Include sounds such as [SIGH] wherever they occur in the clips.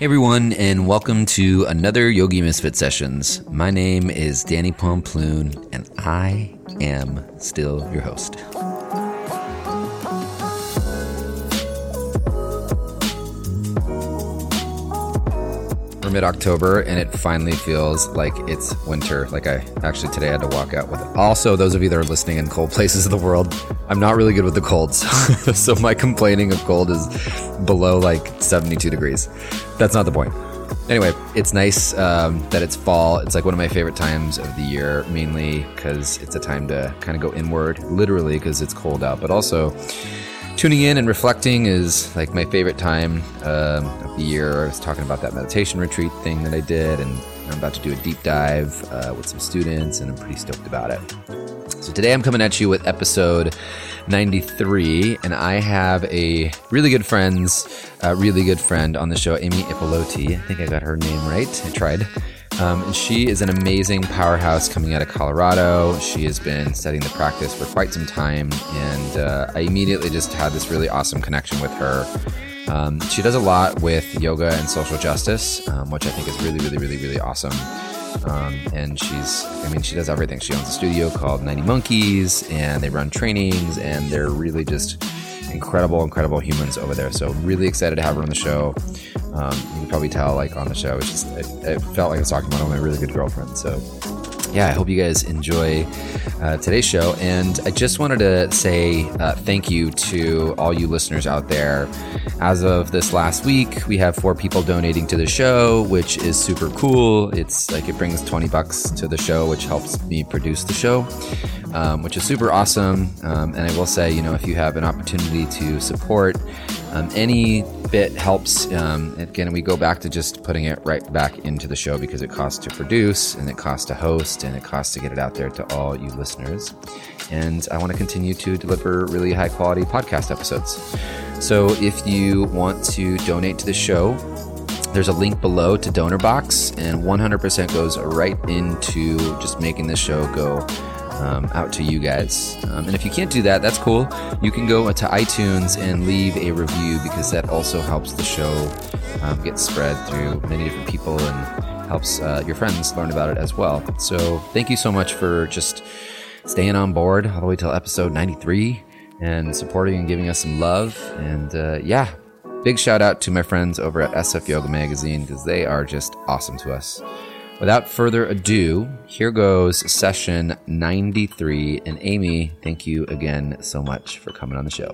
Hey everyone, and welcome to another Yogi Misfit Sessions. My name is Danny Pomploon, and I am still your host. We're mid October, and it finally feels like it's winter. Like I actually today had to walk out with it. Also, those of you that are listening in cold [LAUGHS] places of the world, I'm not really good with the colds. [LAUGHS] so my complaining of cold is below like 72 degrees. That's not the point. Anyway, it's nice um, that it's fall. It's like one of my favorite times of the year, mainly because it's a time to kind of go inward, literally because it's cold out, but also tuning in and reflecting is like my favorite time um, of the year. I was talking about that meditation retreat thing that I did, and I'm about to do a deep dive uh, with some students, and I'm pretty stoked about it. So today I'm coming at you with episode 93, and I have a really good friend's, uh, really good friend on the show, Amy Ippoliti. I think I got her name right. I tried. Um, and she is an amazing powerhouse coming out of Colorado. She has been studying the practice for quite some time, and uh, I immediately just had this really awesome connection with her. Um, she does a lot with yoga and social justice, um, which I think is really, really, really, really awesome. Um, and she's, I mean, she does everything. She owns a studio called 90 Monkeys, and they run trainings, and they're really just incredible, incredible humans over there. So really excited to have her on the show. Um, you can probably tell, like on the show, it's just it, it felt like I was talking about one of my really good girlfriends. So yeah, I hope you guys enjoy uh, today's show. And I just wanted to say uh, thank you to all you listeners out there. As of this last week, we have four people donating to the show, which is super cool. It's like it brings 20 bucks to the show, which helps me produce the show, um, which is super awesome. Um, and I will say, you know, if you have an opportunity to support, um, any bit helps. Um, again, we go back to just putting it right back into the show because it costs to produce and it costs to host and it costs to get it out there to all you listeners. And I want to continue to deliver really high quality podcast episodes. So if you want to donate to the show, there's a link below to donor box and 100% goes right into just making this show go um, out to you guys. Um, and if you can't do that, that's cool. You can go to iTunes and leave a review because that also helps the show um, get spread through many different people and helps uh, your friends learn about it as well. So thank you so much for just staying on board all the way till episode 93 and supporting and giving us some love. And uh, yeah, big shout out to my friends over at SF Yoga Magazine because they are just awesome to us. Without further ado, here goes session 93. And Amy, thank you again so much for coming on the show.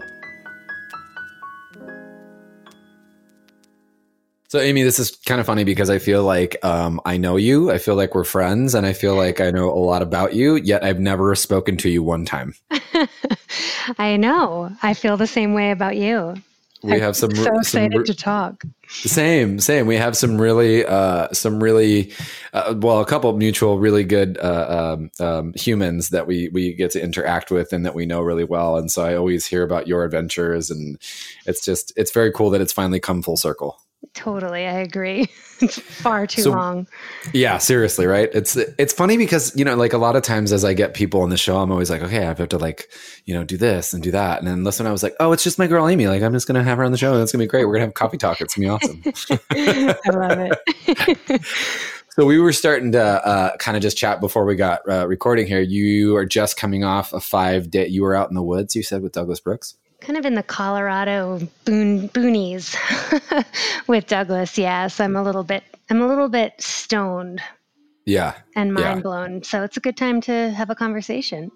So, Amy, this is kind of funny because I feel like um, I know you. I feel like we're friends, and I feel like I know a lot about you. Yet I've never spoken to you one time. [LAUGHS] I know. I feel the same way about you we have some so excited some, to talk. Same same. We have some really uh some really uh, well a couple mutual really good uh, um, um, humans that we we get to interact with and that we know really well. And so i always hear about your adventures and it's just it's very cool that it's finally come full circle Totally, I agree. it's [LAUGHS] far too so, long. Yeah, seriously, right? It's it's funny because you know, like a lot of times as I get people on the show, I'm always like, okay, I have to like, you know, do this and do that, and then this one I was like, oh, it's just my girl Amy. Like, I'm just gonna have her on the show, and it's gonna be great. We're gonna have coffee talk. It's gonna be awesome. [LAUGHS] I love it. [LAUGHS] so we were starting to uh, kind of just chat before we got uh, recording here. You are just coming off a five day. You were out in the woods. You said with Douglas Brooks kind of in the Colorado boon, boonies [LAUGHS] with Douglas. Yeah, so I'm a little bit I'm a little bit stoned. Yeah. And mind yeah. blown. So it's a good time to have a conversation.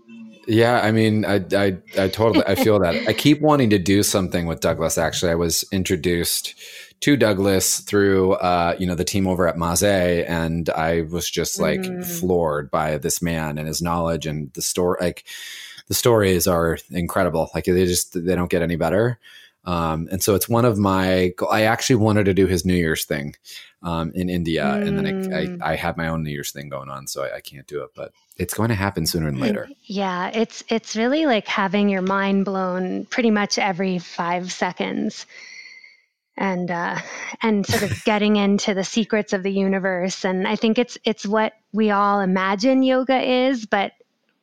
Yeah, I mean, I, I, I totally, I feel that. I keep wanting to do something with Douglas. Actually, I was introduced to Douglas through, uh, you know, the team over at Maze, and I was just like mm. floored by this man and his knowledge and the story. Like, the stories are incredible. Like they just they don't get any better. Um, and so it's one of my. I actually wanted to do his New Year's thing um, in India, mm. and then I, I, mm. I, had my own New Year's thing going on, so I, I, can't do it. But it's going to happen sooner than later. Yeah, it's it's really like having your mind blown pretty much every five seconds, and uh, and sort of [LAUGHS] getting into the secrets of the universe. And I think it's it's what we all imagine yoga is, but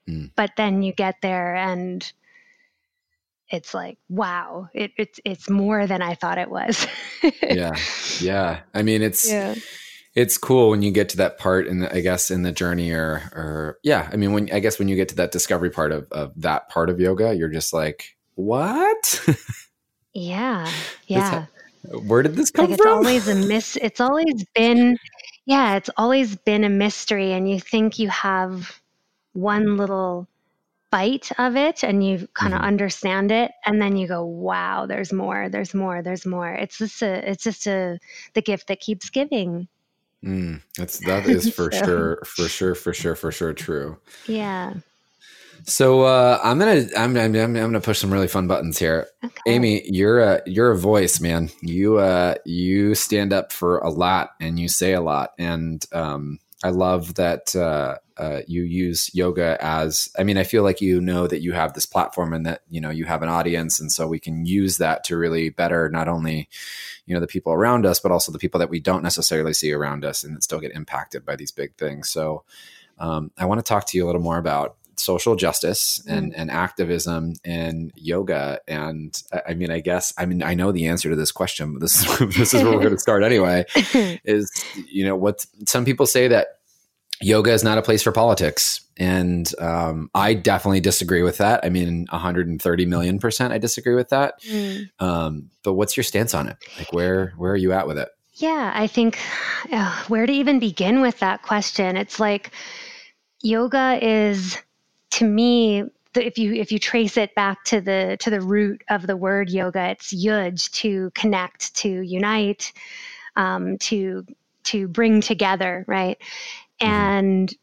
Mm. But then you get there and it's like wow it, it's it's more than i thought it was. [LAUGHS] Yeah. Yeah. I mean it's yeah. it's cool when you get to that part in the, i guess in the journey or or yeah i mean when i guess when you get to that discovery part of, of that part of yoga you're just like what? [LAUGHS] Yeah. Yeah. where did this come like from? it's always a miss it's always been yeah it's always been a mystery and you think you have one little bite of it and you kind of mm-hmm. understand it and then you go wow there's more there's more there's more it's just a it's just a the gift that keeps giving mm, that's [LAUGHS] that is for so, sure for sure for sure for sure true yeah so uh, I'm gonna I'm, I'm, I'm gonna push some really fun buttons here. Okay. Amy, you're a you're a voice, man. You uh you stand up for a lot and you say a lot, and um, I love that uh, uh, you use yoga as. I mean, I feel like you know that you have this platform and that you know you have an audience, and so we can use that to really better not only you know the people around us, but also the people that we don't necessarily see around us, and that still get impacted by these big things. So. Um, I want to talk to you a little more about social justice and, mm. and activism and yoga. And I mean, I guess, I mean, I know the answer to this question, but this is, [LAUGHS] this is where we're going to start anyway, [LAUGHS] is, you know, what some people say that yoga is not a place for politics. And um, I definitely disagree with that. I mean, 130 million percent, I disagree with that. Mm. Um, but what's your stance on it? Like, where where are you at with it? Yeah, I think uh, where to even begin with that question. It's like yoga is to me, if you if you trace it back to the to the root of the word yoga, it's yuj to connect, to unite, um, to to bring together, right? Mm-hmm. And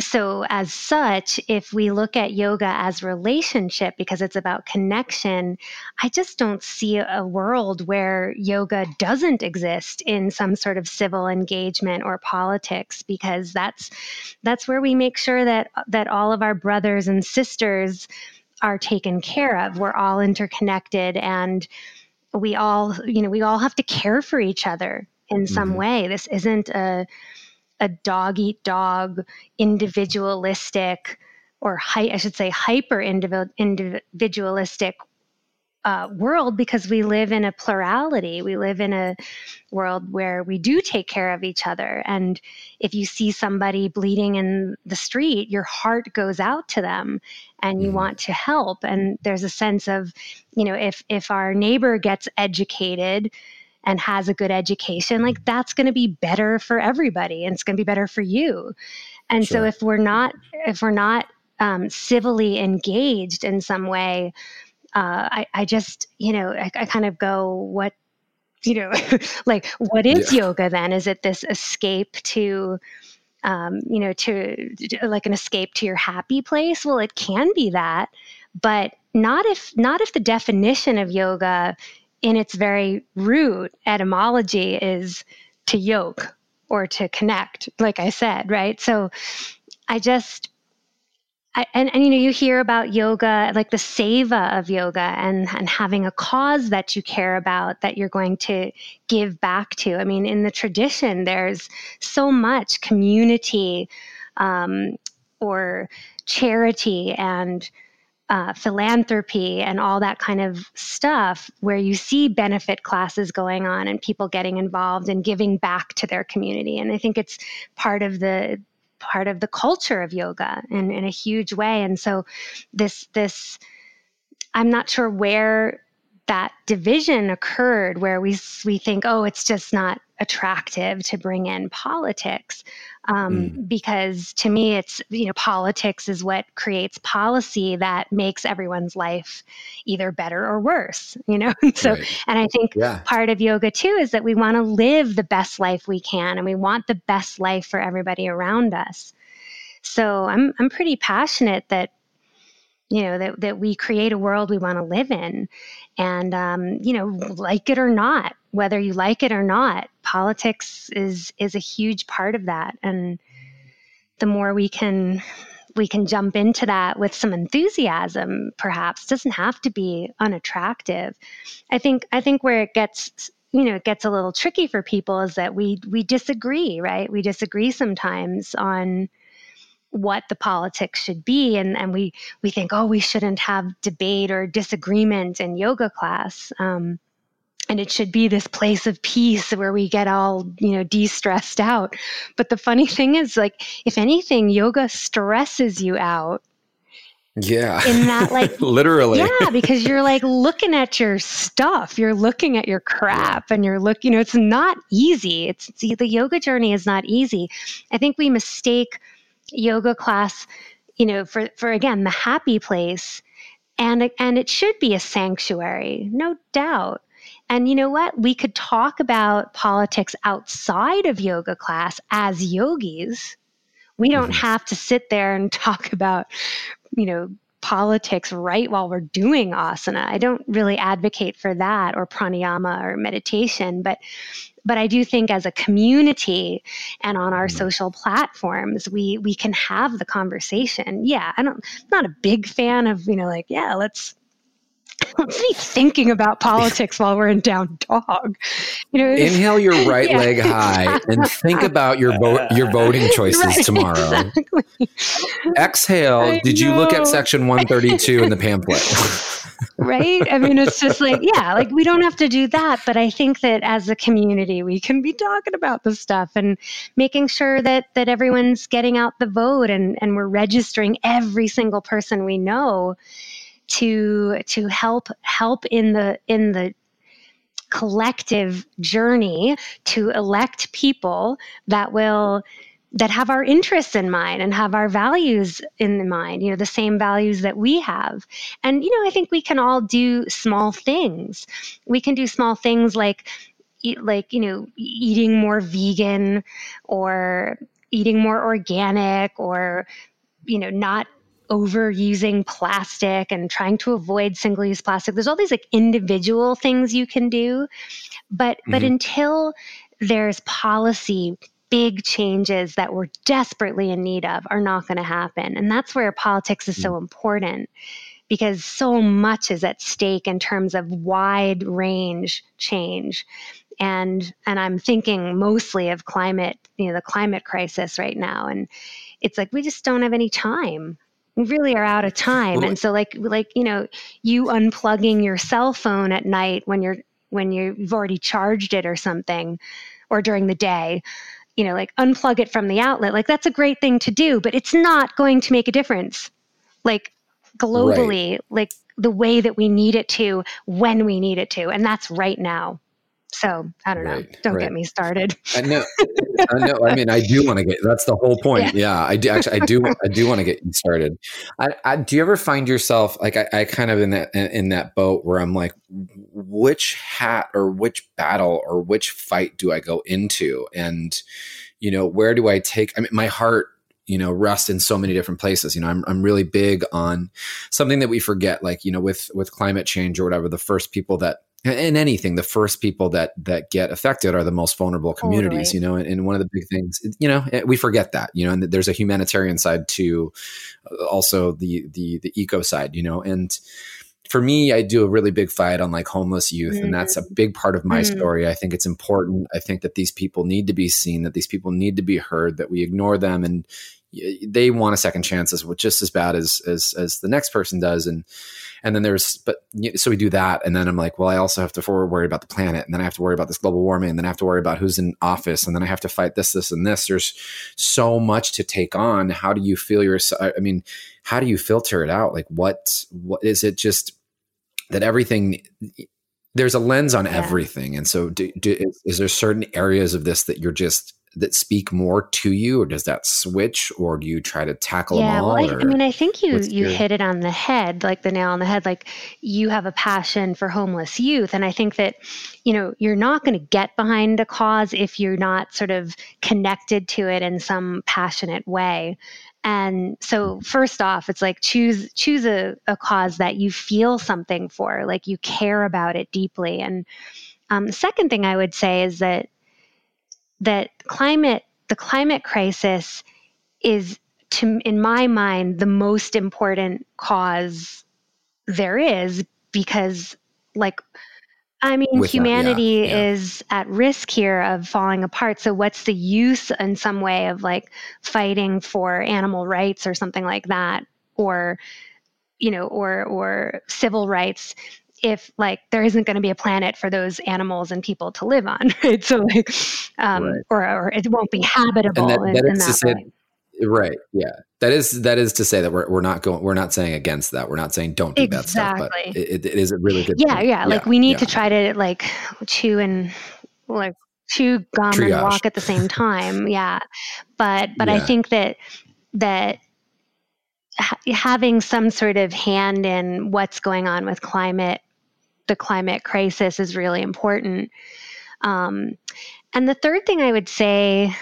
so as such if we look at yoga as relationship because it's about connection i just don't see a world where yoga doesn't exist in some sort of civil engagement or politics because that's that's where we make sure that that all of our brothers and sisters are taken care of we're all interconnected and we all you know we all have to care for each other in some mm-hmm. way this isn't a a dog eat dog, individualistic, or hi- I should say hyper individualistic uh, world because we live in a plurality. We live in a world where we do take care of each other. And if you see somebody bleeding in the street, your heart goes out to them and you mm-hmm. want to help. And there's a sense of, you know, if if our neighbor gets educated, and has a good education, like that's going to be better for everybody and it's going to be better for you. And sure. so if we're not if we're not um, civilly engaged in some way, uh, I, I just you know I, I kind of go what you know [LAUGHS] like what is yeah. yoga then? Is it this escape to um, you know to, to like an escape to your happy place? Well, it can be that, but not if not if the definition of yoga in its very root etymology is to yoke or to connect like i said right? So i just I, and, and you know you hear about yoga like the seva of yoga and and having a cause that you care about that you're going to give back to. I mean in the tradition there's so much community um, or charity and uh, philanthropy and all that kind of stuff where you see benefit classes going on and people getting involved and giving back to their community. And i think it's part of the part of the culture of yoga in, in a huge way. And so this this i'm not sure where that division occurred where we we think oh it's just not attractive to bring in politics um, mm. because to me it's you know politics is what creates policy that makes everyone's life either better or worse you know [LAUGHS] so right. and i think yeah. part of yoga too is that we want to live the best life we can and we want the best life for everybody around us so i'm i'm pretty passionate that you know that, that we create a world we want to live in and um, you know like it or not whether you like it or not politics is is a huge part of that. And the more we can we can jump into that with some enthusiasm perhaps doesn't have to be unattractive. I think i think where it gets you know it gets a little tricky for people is that we we disagree right? We disagree sometimes on what the politics should be. And and we we think oh we shouldn't have debate or disagreement in yoga class. Um, and it should be this place of peace where we get all you know de-stressed out. But the funny [LAUGHS] thing is like if anything yoga stresses you out. Yeah. In that like [LAUGHS] literally. Yeah because you're like looking at your stuff. You're looking at your crap and you're looking you know it's not easy. It's see, the yoga journey is not easy. I think we mistake yoga class you know for for again the happy place and and it should be a sanctuary no doubt and you know what? We could talk about politics outside of yoga class as yogis. We don't mm-hmm. have to sit there and [LAUGHS] talk about, you know, politics right while we're doing asana. I don't really advocate for that or pranayama or meditation, but but I do think as a community and on our mm-hmm. social platforms, we we can have the conversation. Yeah, I don't I'm not a big fan of, you know, like, yeah, let's let's [LAUGHS] be thinking about politics while we're in down dog. You know, inhale your [LAUGHS] right yeah, leg high exactly. and think about your vo- your voting [LAUGHS] choices right, tomorrow. Exactly. Exhale. I did know. you look at section 132 in the pamphlet? right? I mean, it's just like, yeah, like we don't have to do that. But I think that as a community, we can be talking about the stuff and making sure that that everyone's getting out the vote and, and we're registering every single person we know to to help help in the in the collective journey to elect people that will that have our interests in mind and have our values in mind you know the same values that we have. And you know i think we can all do small things. We can do small things like like you know eating more vegan or eating more organic or you know not overusing plastic and trying to avoid single use plastic there's all these like individual things you can do but mm-hmm. but until there's policy big changes that we're desperately in need of are not going to happen and that's where politics is mm-hmm. so mm. important because so much is at stake in terms of wide range change and and i'm thinking mostly of climate you know the climate crisis right now and it's like we just don't have any time we really are out of time well, and so like like you know you unplugging your cell phone at night when you're when you've already charged it or something or during the day you know like unplug it from the outlet like that's a great thing to do but it's not going to make a difference like globally right. like the way that we need it to when we need it to and that's right now so I don't know. Don't right. get me started. I know. I know. I mean, I do want to get. That's the whole point. Yeah, yeah I do. Actually, I do. I do want to get you started. I, I, do you ever find yourself like I, I kind of in that in, in that boat where I'm like, which hat or which battle or which fight do I go into, and you know, where do I take? I mean, my heart you know rest in so many different places you know I'm, I'm really big on something that we forget like you know with with climate change or whatever the first people that in anything the first people that that get affected are the most vulnerable communities totally. you know and, and, one of the big things you know eh, we forget that you know and there's a humanitarian side to uh, also the the the eco side you know and for me i do a really big fight on like homeless youth mm. and that's a mm. big part of my mm. story i think it's important i think that these people need to be seen that these people need to be heard that we ignore them and they want a second chance as just as bad as as as the next person does and and then there's, but so we do that. And then I'm like, well, I also have to forward worry about the planet. And then I have to worry about this global warming. And then I have to worry about who's in office. And then I have to fight this, this, and this. There's so much to take on. How do you feel your I mean, how do you filter it out? Like, what, what is it just that everything, there's a lens on yeah. everything. And so do, do, is, is there certain areas of this that you're just that speak more to you or does that switch or do you try to tackle yeah, them all? Well, I, I, mean, I think you, you hit it on the head, like the nail on the head, like you have a passion for homeless youth. And I think that, you know, you're not going to get behind a cause if you're not sort of connected to it in some passionate way. And so first off, it's like choose choose a, a cause that you feel something for, like you care about it deeply. And um, the second thing I would say is that that climate the climate crisis is to in my mind the most important cause there is because like I mean, humanity that, yeah, yeah. is at risk here of falling apart. So, what's the use in some way of like fighting for animal rights or something like that, or you know, or or civil rights if like there isn't going to be a planet for those animals and people to live on, [LAUGHS] right? So, like, um, right. Or, or it won't be habitable that, that in, in that way. Right. Yeah. That is that is to say that we're, we're not going we're not saying against that. We're not saying don't do exactly. that stuff. But it, it is a really good. Yeah, yeah. Like we need yeah. to try to like chew and like chew gum Triage. and walk at the same time. [LAUGHS] Yeah. But but yeah. I think that that having some sort of hand in what's going on with climate, the climate crisis is really important. Um, and the third thing I would say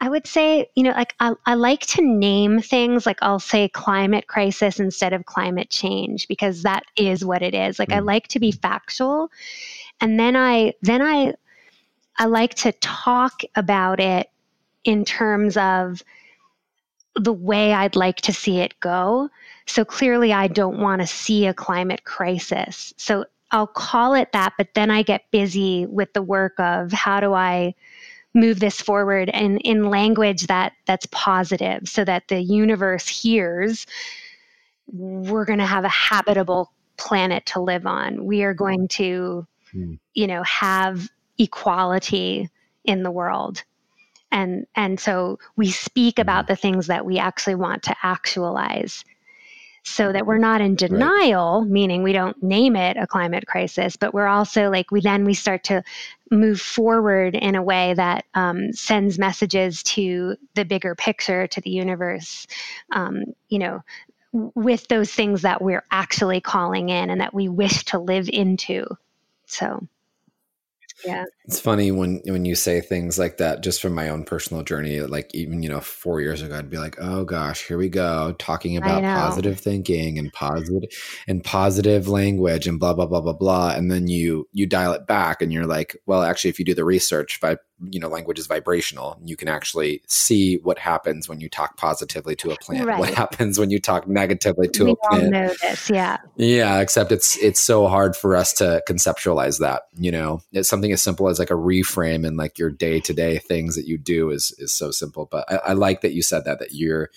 I would say, you know, like I, I, like to name things like I'll say climate crisis instead of climate change because that is what it is. Like mm. I like to be factual. And then I then I I like to talk about it in terms of the way I'd like to see it go. So clearly I don't want to see a climate crisis. So I'll call it that, but then I get busy with the work of how do I move this forward and in language that that's positive so that the universe hears we're going to have a habitable planet to live on we are going to mm. you know have equality in the world and and so we speak about hmm. the things that we actually want to actualize so that we're not in denial right. meaning we don't name it a climate crisis but we're also like we then we start to move forward in a way that um, sends messages to the bigger picture to the universe um, you know with those things that we're actually calling in and that we wish to live into so yeah. It's funny when when you say things like that just from my own personal journey like even you know four years ago i'd be like oh gosh here we go talking about positive thinking and positive and positive language and blah blah blah blah blah and then you you dial it back and you're like well actually if you do the research by you know language is vibrational. You can actually see what happens when you talk positively to a plant. Right. what happens when you talk negatively to we a plant all know this yeah. Yeah except it's it's so hard for us to conceptualize that you know? It's something as simple as like a reframe and like your day-to-day things that you do is is so simple. But I, I like that you said that that you're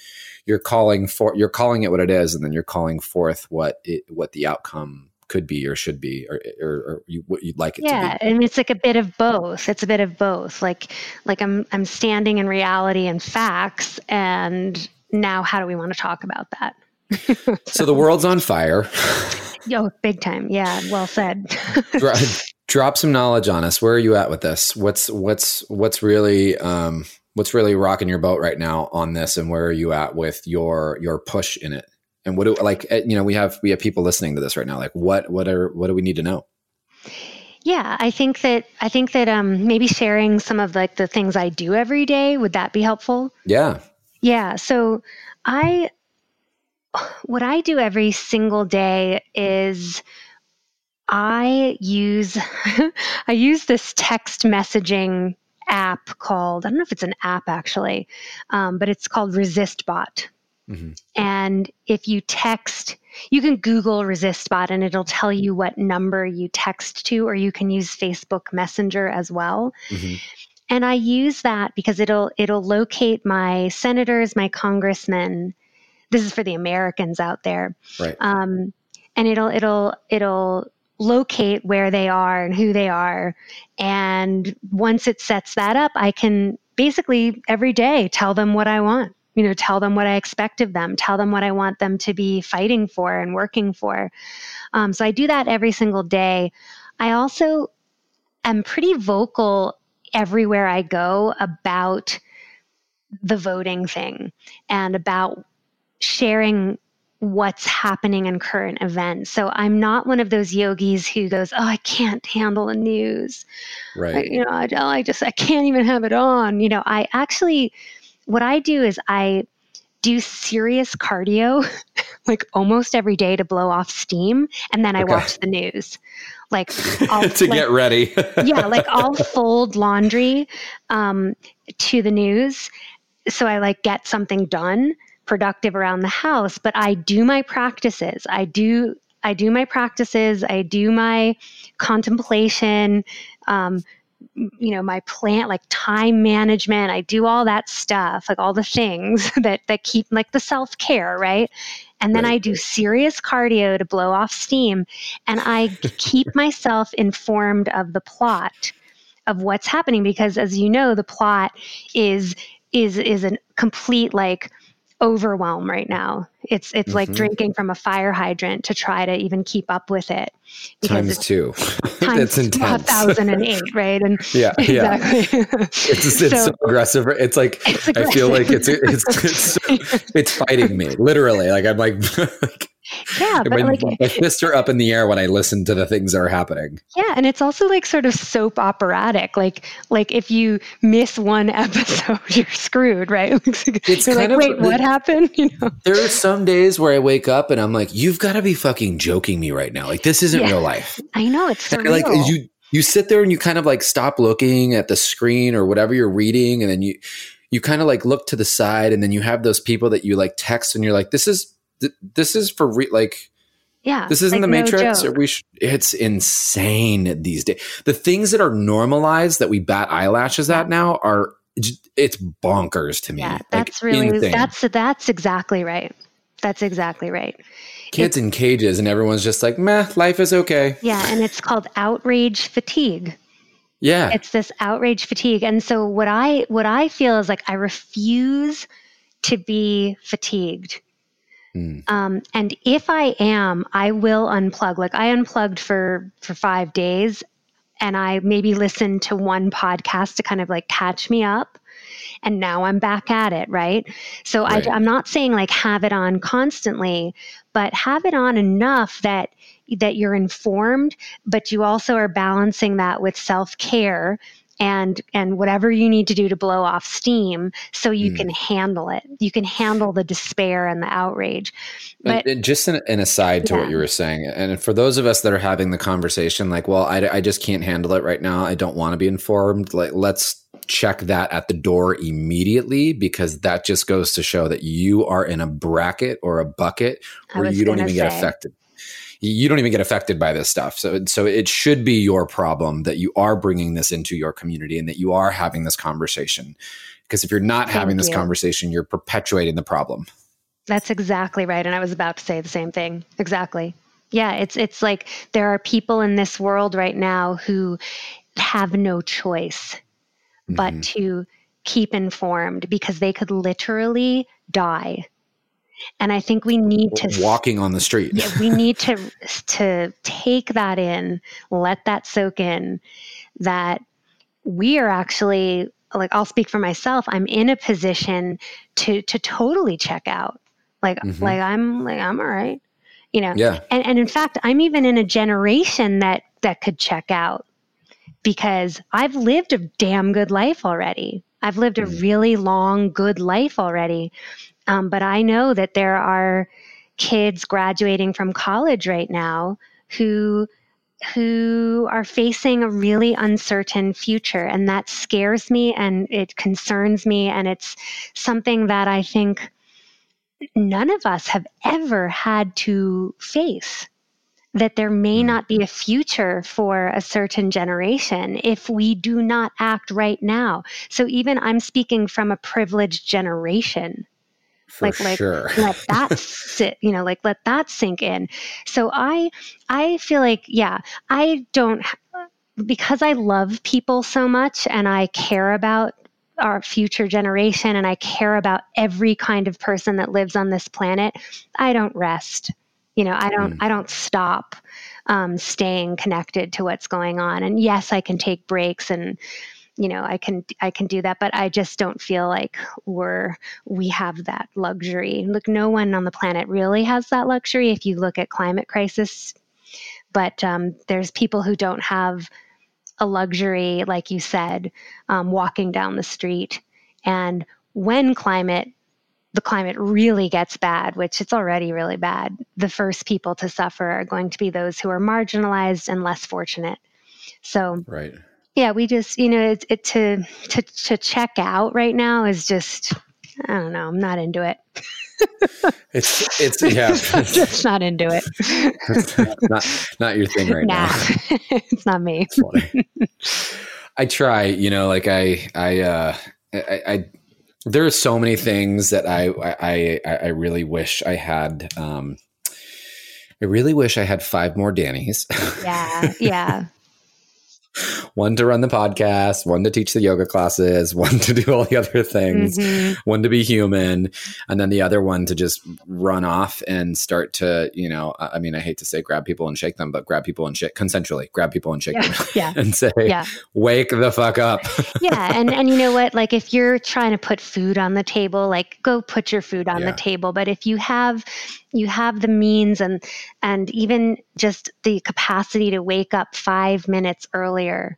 you're calling for you're calling it what it is and then you're calling forth what it what the outcome could be or should be or, or, or you, what you'd like it yeah, to be. and it's like a bit of both. It's a bit of both. Like like I'm I'm standing in reality and facts and now how do we want to talk about that? so, [LAUGHS] so, the world's on fire. Yo, big time. Yeah, well said. [LAUGHS] drop, drop, some knowledge on us. Where are you at with this? What's what's what's really um, what's really rocking your boat right now on this, and where are you at with your your push in it? And what do like eh, you know we have we have people listening to this right now like what what are what do we need to know? Yeah i think that i think that um maybe sharing some of like the things i do every day would that be helpful? Yeah. Yeah so i what i do every single day is i use [LAUGHS] i use this text messaging app called i don't know if it's an app actually um, but it's called resistbot Mm-hmm. And if you text, you can Google ResistBot and it'll tell you what number you text to, or you can use Facebook Messenger as well. Mm-hmm. And I use that because it'll it'll locate my senators, my congressmen. This is for the Americans out there, right? Um, and it'll it'll it'll locate where they are and who they are. And once it sets that up, I can basically every day tell them what I want you know tell them what i expect of them tell them what i want them to be fighting for and working for um, so i do that every single day i also am pretty vocal everywhere i go about the voting thing and about sharing what's happening in current events. So I'm not one of those yogis who goes, "Oh, I can't handle the news." Right. I, you know, I, I just I can't even have it on. You know, I actually what I do is I do serious cardio [LAUGHS] like almost every day to blow off steam and then I okay. watch the news. Like [LAUGHS] I'll, to like, get ready. [LAUGHS] yeah, like I'll fold laundry um, to the news so I like get something done productive around the house, but I do my practices. I do I do my practices, I do my contemplation, um, you know, my plant like time management. I do all that stuff, like all the things [LAUGHS] that that keep like the self care, right? And then right. I do serious cardio to blow off steam, and I keep [LAUGHS] myself informed of the plot of what's happening because, as you know, the plot is is is a complete like overwhelm right now. It's it's mm-hmm. like drinking from a fire hydrant to try to even keep up with it. Times two. [LAUGHS] Times intense. thousand and eight, [LAUGHS] right? And yeah, [LAUGHS] exactly. yeah. it's it's so, aggressive. It's like it's aggressive. I feel like it's it's it's, it's fighting me literally. Like I'm like, like yeah, but my, like my fists are up in the air when I listen to the things that are happening. Yeah, and it's also like sort of soap operatic. Like like if you miss one [LAUGHS] episode, you're screwed, right? [LAUGHS] it's you're like, of, wait, what happened? [LAUGHS] You know, there are some days where I wake up and I'm like, you've got to be fucking joking me right now. Like this isn't yeah. real life. I know it's like you you sit there and you kind of like stop looking at the screen or whatever you're reading, and then you you kind of like look to the side, and then you have those people that you like text, and you're like, this is th- this is for re- like yeah this isn't like the matrix no we sh- it's insane these days the things that are normalized that we bat eyelashes at now are it's bonkers to me. Yeah that's like, really insane. that's that's exactly right. That's exactly right. Kids it's, in cages and everyone's just like meh life is okay. Yeah and it's called outrage fatigue. Yeah. It's this outrage fatigue and so what i what i feel is like i refuse to be fatigued Mm. Um, and if I am, I will unplug. Like I unplugged for for five days, and I maybe listened to one podcast to kind of like catch me up. And now I'm back at it, right? So right. I, I'm not saying like have it on constantly, but have it on enough that that you're informed, but you also are balancing that with self care and and whatever you need to do to blow off steam so you mm. can handle it you can handle the despair and the outrage but and, and just an, an, aside to yeah. what you were saying and for those of us that are having the conversation like well I, I just can't handle it right now i don't want to be informed like let's check that at the door immediately because that just goes to show that you are in a bracket or a bucket where you don't even say. get affected you don't even get affected by this stuff. So, so it should be your problem that you are bringing this into your community and that you are having this conversation. Because if you're not Thank having this you. conversation, you're perpetuating the problem. That's exactly right. And I was about to say the same thing. Exactly. Yeah, it's it's like there are people in this world right now who have no choice mm-hmm. but to keep informed because they could literally die and I think we need to walking on the street. yeah, we need to to take that in, let that soak in that we are actually like I'll speak for myself, I'm in a position to to totally check out. Like mm-hmm. like I'm like I'm all right. You know. Yeah. And and in fact, I'm even in a generation that that could check out because I've lived a damn good life already. I've lived a mm. really long, good life already. Um, but I know that there are kids graduating from college right now who who are facing a really uncertain future and that scares me and it concerns me and it's something that I think none of us have ever had to face that there may hmm. not be a future for a certain generation if we do not act right now. So even I'm speaking from a privileged generation for like like sure. [LAUGHS] let that sit you know like let that sink in so i i feel like yeah i don't because i love people so much and i care about our future generation and i care about every kind of person that lives on this planet i don't rest you know i don't mm. i don't stop um, staying connected to what's going on and yes i can take breaks and you know i can i can do that but i just don't feel like we're we have that luxury. Look no one on the planet really has that luxury if you look at climate crisis but um, there's people who don't have a luxury like you said um, walking down the street. And when climate the climate really gets bad, which it's already really bad, the first people to suffer are going to be those who are marginalized and less fortunate. So, right yeah we just you know it, it, to to to check out right now is just I don't know. I'm not into it. [LAUGHS] it's it's [LAUGHS] yeah. just not into it. [LAUGHS] not not your thing right nah, now. it's not me. I try, you know, like I I uh I, I there are so many things that I I I really wish I had um I really wish I had five more Dannys. Yeah, yeah [LAUGHS] one to run the podcast, one to teach the yoga classes, [LAUGHS] one to do all the other things, mm-hmm. one to be human, and then the other one to just run off and start to, you know, I mean, I hate to say grab people and shake them, but grab people and shake consensually, grab people and shake yeah. them [LAUGHS] yeah. and say, yeah. wake the fuck up. yeah. And, and you know what? Like if you're trying to put food on the table, like go put your food on yeah. the table. But if you have you have the means and and even just the capacity to wake up five minutes earlier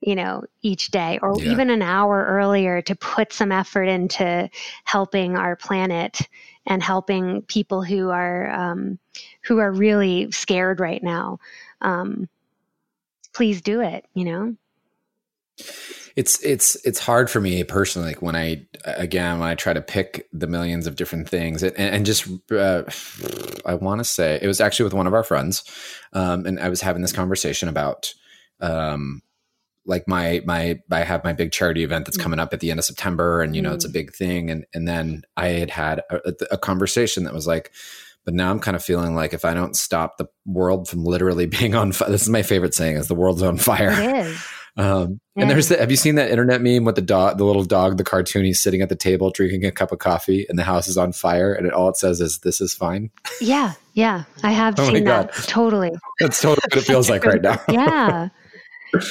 you know each day or yeah. even an hour earlier to put some effort into helping our planet and helping people who are um, who are really scared right now um, please do it you know it's it's it's hard for me personally like when i again when i try to pick the millions of different things and, and just uh, i want to say it was actually with one of our friends um, and i was having this conversation about um, like my my i have my big charity event that's mm. coming up at the end of september and you know mm. it's a mm. big thing and and then i had had a, a conversation that was like but now I'm kind of feeling like if I don't stop the world from literally [LAUGHS] being on fire, this is my favorite saying is the world's on fire. It is. Um, yeah. And there's the, have you seen that internet meme with the dog, the little dog, the cartoon? He's sitting at the table drinking a cup of coffee, and the house is on fire, and it, all it says is "This is fine." Yeah, yeah, I have oh seen that. Totally. That's totally what it feels like right now. [LAUGHS] yeah.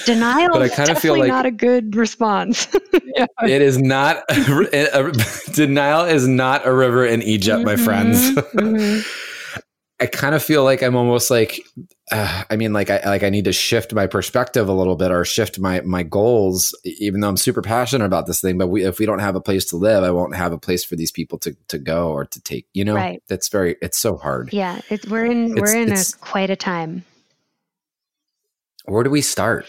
Denial but I kind of feel like not a good response. [LAUGHS] yeah. It is not [LAUGHS] a, a, denial is not a river in Egypt, mm-hmm, my friends. Mm-hmm. I kind of feel like I'm almost like, uh, I mean, like I like I need to shift my perspective a little bit or shift my my goals. Even though I'm super passionate about this thing, but we, if we don't have a place to live, I won't have a place for these people to to go or to take. You know, right? That's very. It's so hard. Yeah, it, we're in it's, we're in a quite a time. Where do we start?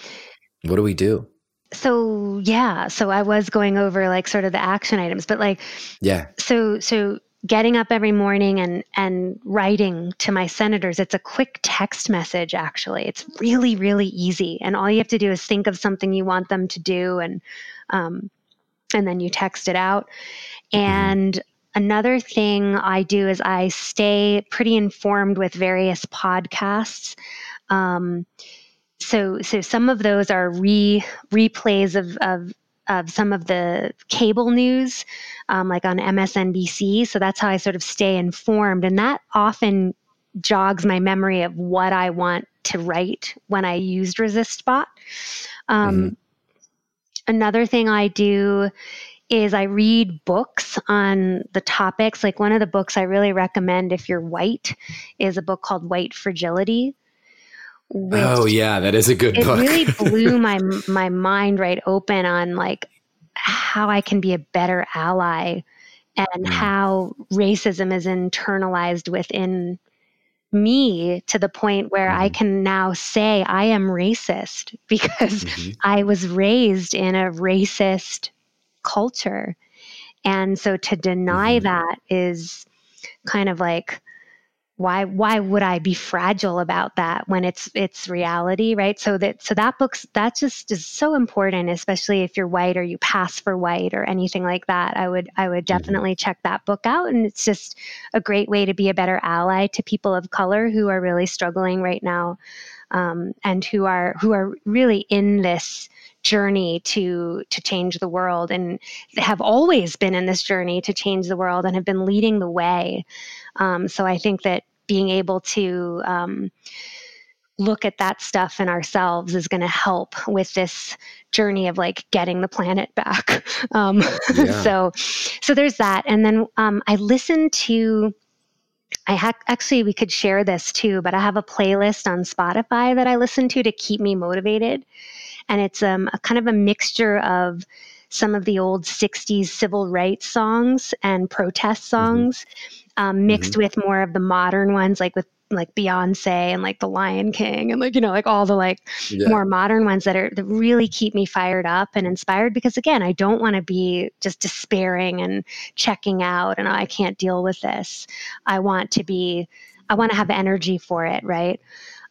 What do we do? So yeah, so I was going over like sort of the action items, but like yeah. So so getting up every morning and and writing to my senators. It's a quick text message actually. It's really really easy. And all you have to do is think of something you want them to do and um, and then you text it out. And another thing i do is i stay pretty informed with various podcasts. Um, so so some of those are re replays of of of some of the cable news, um, like on MSNBC. So that's how I sort of stay informed. And that often jogs my memory of what I want to write when I used ResistBot. Um, mm-hmm. Another thing I do is I read books on the topics. Like one of the books I really recommend if you're white is a book called White Fragility oh yeah, that is a good it book. It really [LAUGHS] blew my my mind right open on like how I can be a better ally and mm. how racism is internalized within me to the point where mm. I mm-hmm. can now say I am racist [LAUGHS] because mm-hmm. I was raised in a racist culture. And so to deny mm-hmm. that is kind of like why why would i be fragile about that when it's it's reality right so that so that book's that just is so important especially if you're white or you pass for white or anything like that i would i would mm-hmm. definitely mm-hmm. check that book out and it's just a great way to be a better ally to people of color who are really struggling right now um, and who are who are really in this journey to to change the world and have always been in this journey to change the world and have been leading the way um, so I think that being able to um, look at that stuff in ourselves is going to help with this journey of like getting the planet back. [LAUGHS] Um, yeah. so, so there's that. And then um, I listened to. I ha- actually we could share this too, but I have a playlist on Spotify that I listen to to keep me motivated, and it's um, a kind of a mixture of some of the old 60s civil rights songs and protest mm-hmm. songs mm-hmm um, mixed mm-hmm. with more of the modern ones, like with like Beyonce and like The Lion King and like you know like all the like yeah. more modern ones that are that really keep me fired up and inspired because again I don't want to be just despairing and checking out and oh, I can't deal with this. I want to be I want to have energy for it, right?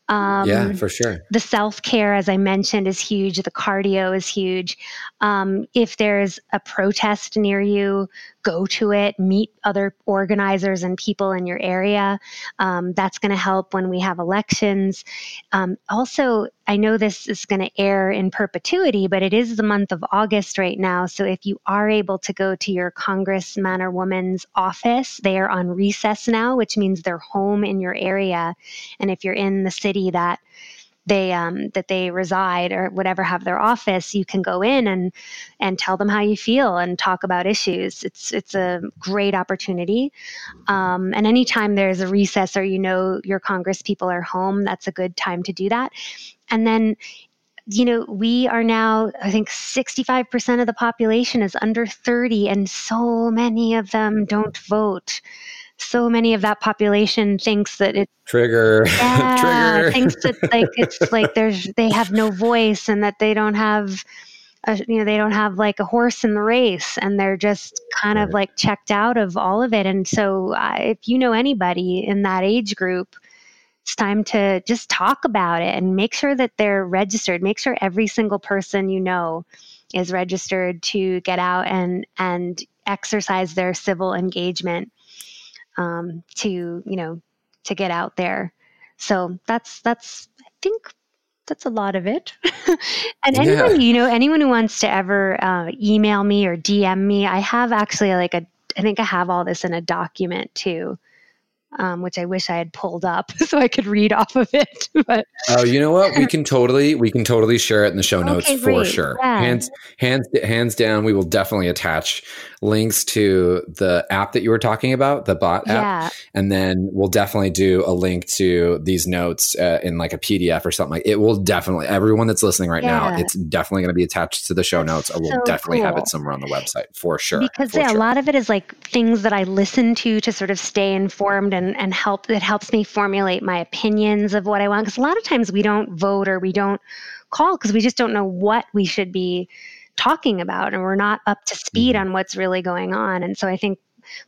Um, yeah, for sure. The self care, as I mentioned, is huge. The cardio is huge. Um, if there's a protest near you, go to it, meet other organizers and people in your area. Um, that's going to help when we have elections. Um, also, I know this is going to air in perpetuity, but it is the month of August right now. So if you are able to go to your congressman or woman's office, they are on recess now, which means they're home in your area. And if you're in the city that they um, that they reside or whatever have their office, you can go in and and tell them how you feel and talk about issues. It's it's a great opportunity. Um, and anytime there's a recess or you know your Congress people are home, that's a good time to do that. And then you know, we are now, I think 65% of the population is under 30, and so many of them don't vote so many of that population thinks that it trigger. [LAUGHS] Yeah, trigger. thinks that like it's [LAUGHS] like there's they have no voice and that they don't have a, you know they don't have like a horse in the race and they're just kind of like checked out of all of it. And so uh, if you know anybody in that age group it's time to just talk about it and make sure that they're registered. Make sure every single person you know is registered to get out and and exercise their civil engagement um, to you know to get out there. So that's that's I think that's a lot of it. [LAUGHS] and anyone you know anyone who wants to ever uh, email me or DM me, I have actually like a I think I have all this in a document too um, which I wish I had pulled up [LAUGHS] so I could read off of it. [LAUGHS] but oh, you know what? We can totally we can totally share it in the show notes okay, for sure. Yeah. Hands hands hands down. We will definitely attach links to the app that you were talking about, the bot app, yeah. and then we'll definitely do a link to these notes uh, in like a PDF or something. Like it will definitely everyone that's listening right yeah. now, it's definitely going to be attached to the show notes. I will so definitely cool. have it somewhere on the website for sure. Because for yeah, sure. a lot of it is like things that I listen to to sort of stay informed and and help that helps me formulate my opinions of what I want. Because a lot of times we don't vote or we don't call because we just don't know what we should be talking about and we're not up to speed mm-hmm. on what's really going on. And so I think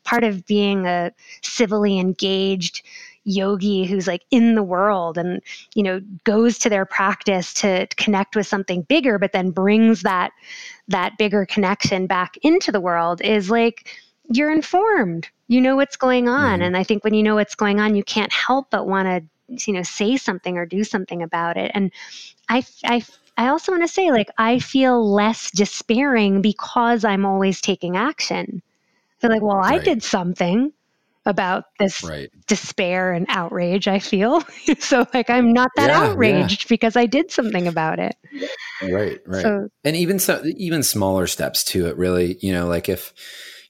part of being a civilly engaged yogi who's like in the world and you know goes to their practice to connect with something bigger but then brings that that bigger connection back into the world is like you're informed you know what's going on mm-hmm. and i think when you know what's going on you can't help but want to you know say something or do something about it and i i I also want to say, like, I feel less despairing because I'm always taking action. I feel like, well, I did something about this right. despair and outrage I feel. [LAUGHS] so, like, I'm not that yeah, outraged yeah. because I did something about it. Right, right. So, and even so, even smaller steps to it, really, you know, like if,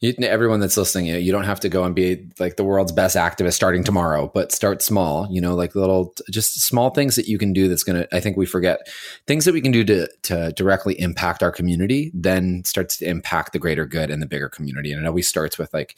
you, everyone that's listening, you, know, you don't have to go and be like the world's best activist starting tomorrow, but start small, you know, like little, just small things that you can do that's going to, I think we forget things that we can do to, to directly impact our community, then starts to impact the greater good and the bigger community. And it always starts with like,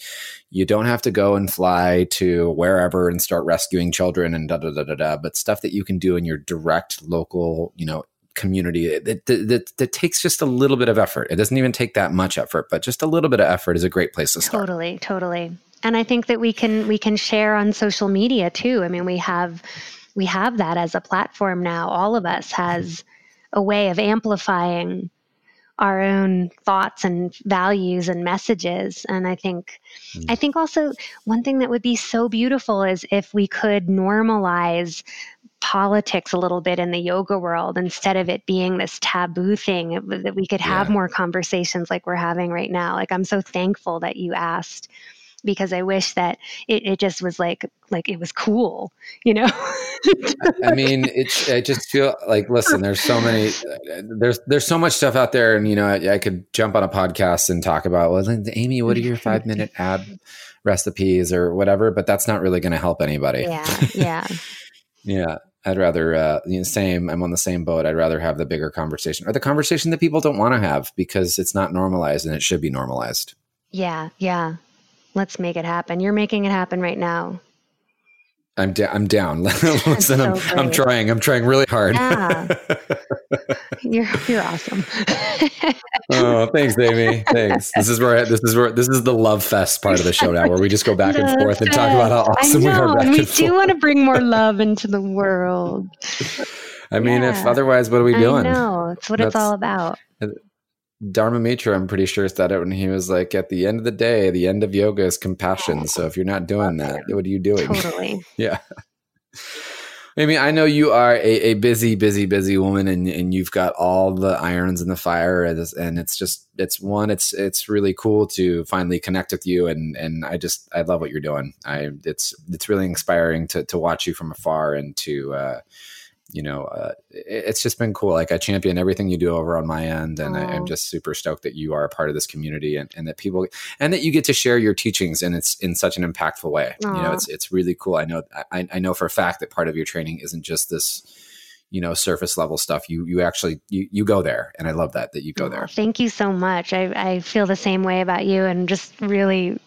you don't have to go and fly to wherever and start rescuing children and da da da da da, but stuff that you can do in your direct local, you know, community that, that, that, takes just a little bit of effort. It doesn't even take that much effort, but just a little bit of effort is a great place to start. Totally, totally. And I think that we can we can share on social media too. I mean, we have we have that as a platform now. All of us has a way of amplifying our own thoughts and values and messages and i think mm. i think also one thing that would be so beautiful is if we could normalize politics a little bit in the yoga world instead of it being this taboo thing that we could have yeah. more conversations like we're having right now. Like i'm so thankful that you asked because i wish that it, it just was like like it was cool you know? I mean it's i just feel like listen there's so many there's there's so much stuff out there and you know i, I could jump on a podcast and talk about well amy what are your five minute [LAUGHS] ab recipes or whatever but that's not really going to help anybody. Yeah [LAUGHS] yeah. Yeah I'd rather, uh, you know, same. I'm on the same boat. I'd rather have the bigger conversation or the conversation that people don't want to have because it's not normalized and it should be normalized. Yeah, yeah. Let's make it happen. You're making it happen right now. I'm da- I'm down. [LAUGHS] Listen, so I'm, I'm trying. I'm trying really hard. Yeah. [LAUGHS] You're you're awesome. [LAUGHS] oh, thanks, Amy. Thanks. This is where this is where this is the love fest part of the show now, where we just go back and Love forth and talk about how awesome we are. And we and do want to bring more love into the world. I mean, if otherwise, what are we doing? I know. It's what it's all about. Dharma Mitra, I'm pretty sure said it when he was like, "At the end of the day, the end of yoga is compassion. So if you're not doing that, what are you doing?" [LAUGHS] Totally. Yeah. I mean, I know you are a, a busy, busy, busy woman, and, and you've got all the irons in the fire, and it's, and it's just it's one, it's it's really cool to finally connect with you, and and I just I love what you're doing. I it's it's really inspiring to to watch you from afar and to uh, you know uh, it- it's just been cool. Like I champion everything you do over on my end, and I, I'm just super stoked that you are a part of this community, and, and that people and that you get to share your teachings, and it's in such an impactful way. You know, it's it's really cool. I know I, I know for a fact that part of your training isn't just this, you know, surface level stuff. You you actually you you go there, and I love that that you go there. Thank you so much. I, I feel the same way about you and just really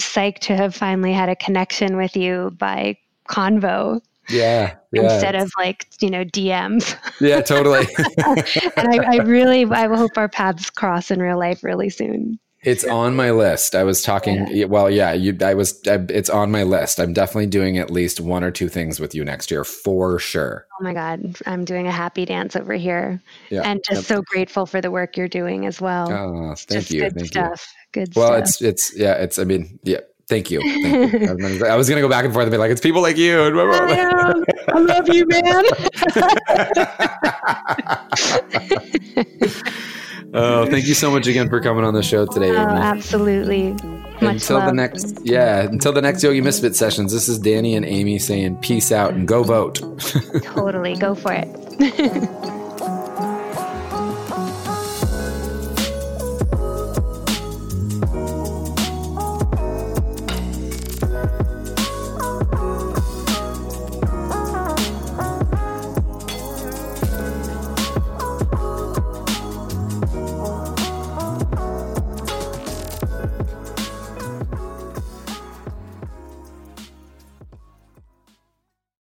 psyched to have finally had a connection with you by convo Yeah, instead of like, you know, DMs. yeah, totally. [LAUGHS] and I, I really I hope our paths cross in real life really soon. It's on my list. I was talking. yeah, Well, yeah, you. I was. I, it's on my list. I'm definitely doing at least one or two things with you next year for sure. Oh my God. I'm doing a happy dance over here. Yeah. and just so grateful for the work you're doing as well. Oh, thank just you. Good Thank you. stuff. Good Well, stuff. it's it's yeah. It's. I mean, yeah. Thank you. [LAUGHS] Thank you. I, was was gonna go back and forth and be like, it's people like you. I. I love you, man. [LAUGHS] oh, thank you so much again for coming on the show today. Oh, absolutely. Much until the next, yeah, until the next Yogi Misfit sessions. This is Danny and Amy saying peace out and go vote. [LAUGHS] Totally. Go for it.